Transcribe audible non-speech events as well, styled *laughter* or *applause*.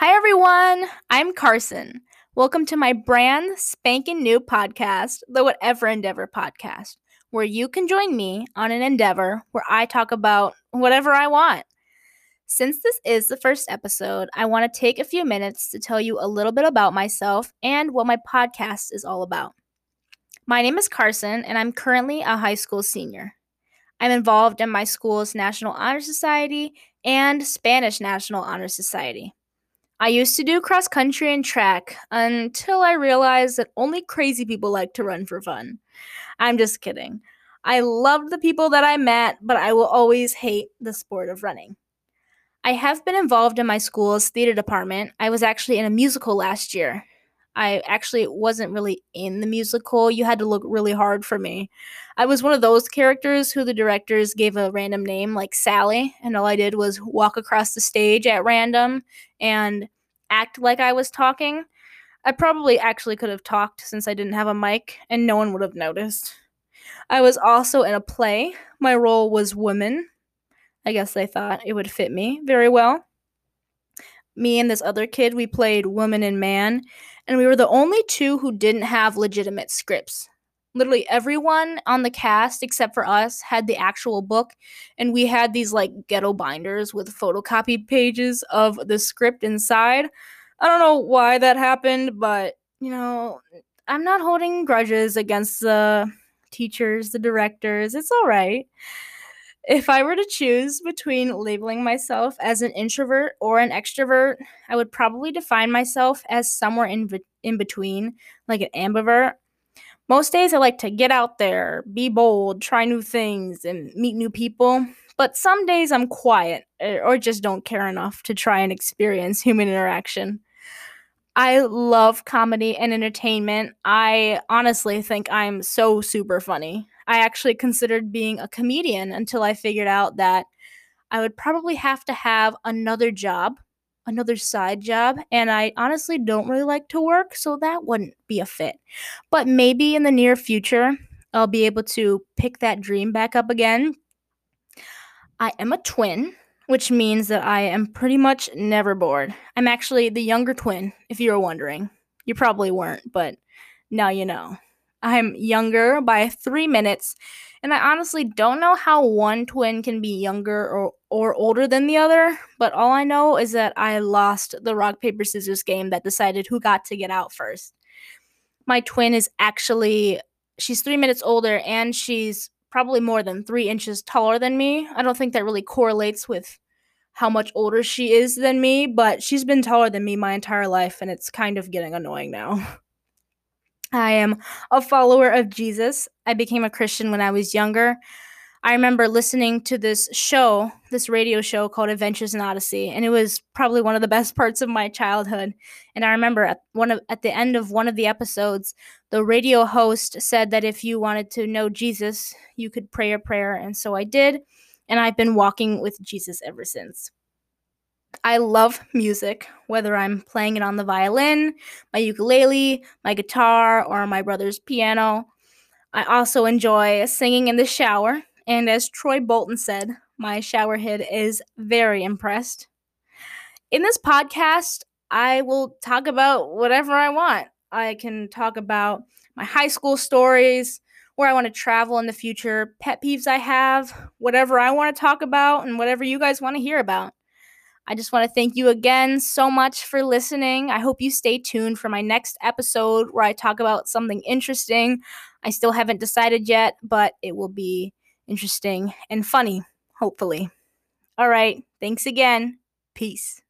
Hi, everyone. I'm Carson. Welcome to my brand spanking new podcast, the Whatever Endeavor podcast, where you can join me on an endeavor where I talk about whatever I want. Since this is the first episode, I want to take a few minutes to tell you a little bit about myself and what my podcast is all about. My name is Carson, and I'm currently a high school senior. I'm involved in my school's National Honor Society and Spanish National Honor Society. I used to do cross country and track until I realized that only crazy people like to run for fun. I'm just kidding. I loved the people that I met, but I will always hate the sport of running. I have been involved in my school's theater department. I was actually in a musical last year. I actually wasn't really in the musical. You had to look really hard for me. I was one of those characters who the directors gave a random name, like Sally, and all I did was walk across the stage at random and act like I was talking. I probably actually could have talked since I didn't have a mic, and no one would have noticed. I was also in a play. My role was woman. I guess they thought it would fit me very well. Me and this other kid, we played woman and man, and we were the only two who didn't have legitimate scripts. Literally everyone on the cast except for us had the actual book, and we had these like ghetto binders with photocopied pages of the script inside. I don't know why that happened, but you know, I'm not holding grudges against the teachers, the directors. It's all right. If I were to choose between labeling myself as an introvert or an extrovert, I would probably define myself as somewhere in, in between, like an ambivert. Most days I like to get out there, be bold, try new things, and meet new people. But some days I'm quiet eh, or just don't care enough to try and experience *laughs* human interaction. I love comedy and entertainment. I honestly think I'm so super funny. I actually considered being a comedian until I figured out that I would probably have to have another job, another side job, and I honestly don't really like to work, so that wouldn't be a fit. But maybe in the near future, I'll be able to pick that dream back up again. I am a twin, which means that I am pretty much never bored. I'm actually the younger twin, if you were wondering. You probably weren't, but now you know. I'm younger by three minutes, and I honestly don't know how one twin can be younger or, or older than the other, but all I know is that I lost the rock, paper, scissors game that decided who got to get out first. My twin is actually, she's three minutes older, and she's probably more than three inches taller than me. I don't think that really correlates with how much older she is than me, but she's been taller than me my entire life, and it's kind of getting annoying now. *laughs* I am a follower of Jesus. I became a Christian when I was younger. I remember listening to this show, this radio show called Adventures in Odyssey, and it was probably one of the best *laughs* parts of my childhood. And I remember at one of at the end of one of the episodes, the radio host said that if you wanted to know Jesus, you could pray a prayer, and so I did, and I've been walking with Jesus ever since. I love music, whether I'm playing it on the violin, my ukulele, my guitar, or my brother's piano. I also enjoy singing in the shower, and as Troy Bolton said, my shower head is very impressed. In this podcast, I will talk about whatever I want. I can talk about my high school stories, where I want to travel in the future, pet peeves I have, whatever I want to talk about, and whatever you guys want to hear about. I just want to thank you again so much for listening. I hope you stay tuned for my next episode where I talk about something interesting. I still haven't decided yet, but it will be interesting and funny, hopefully. All right. Thanks again. Peace.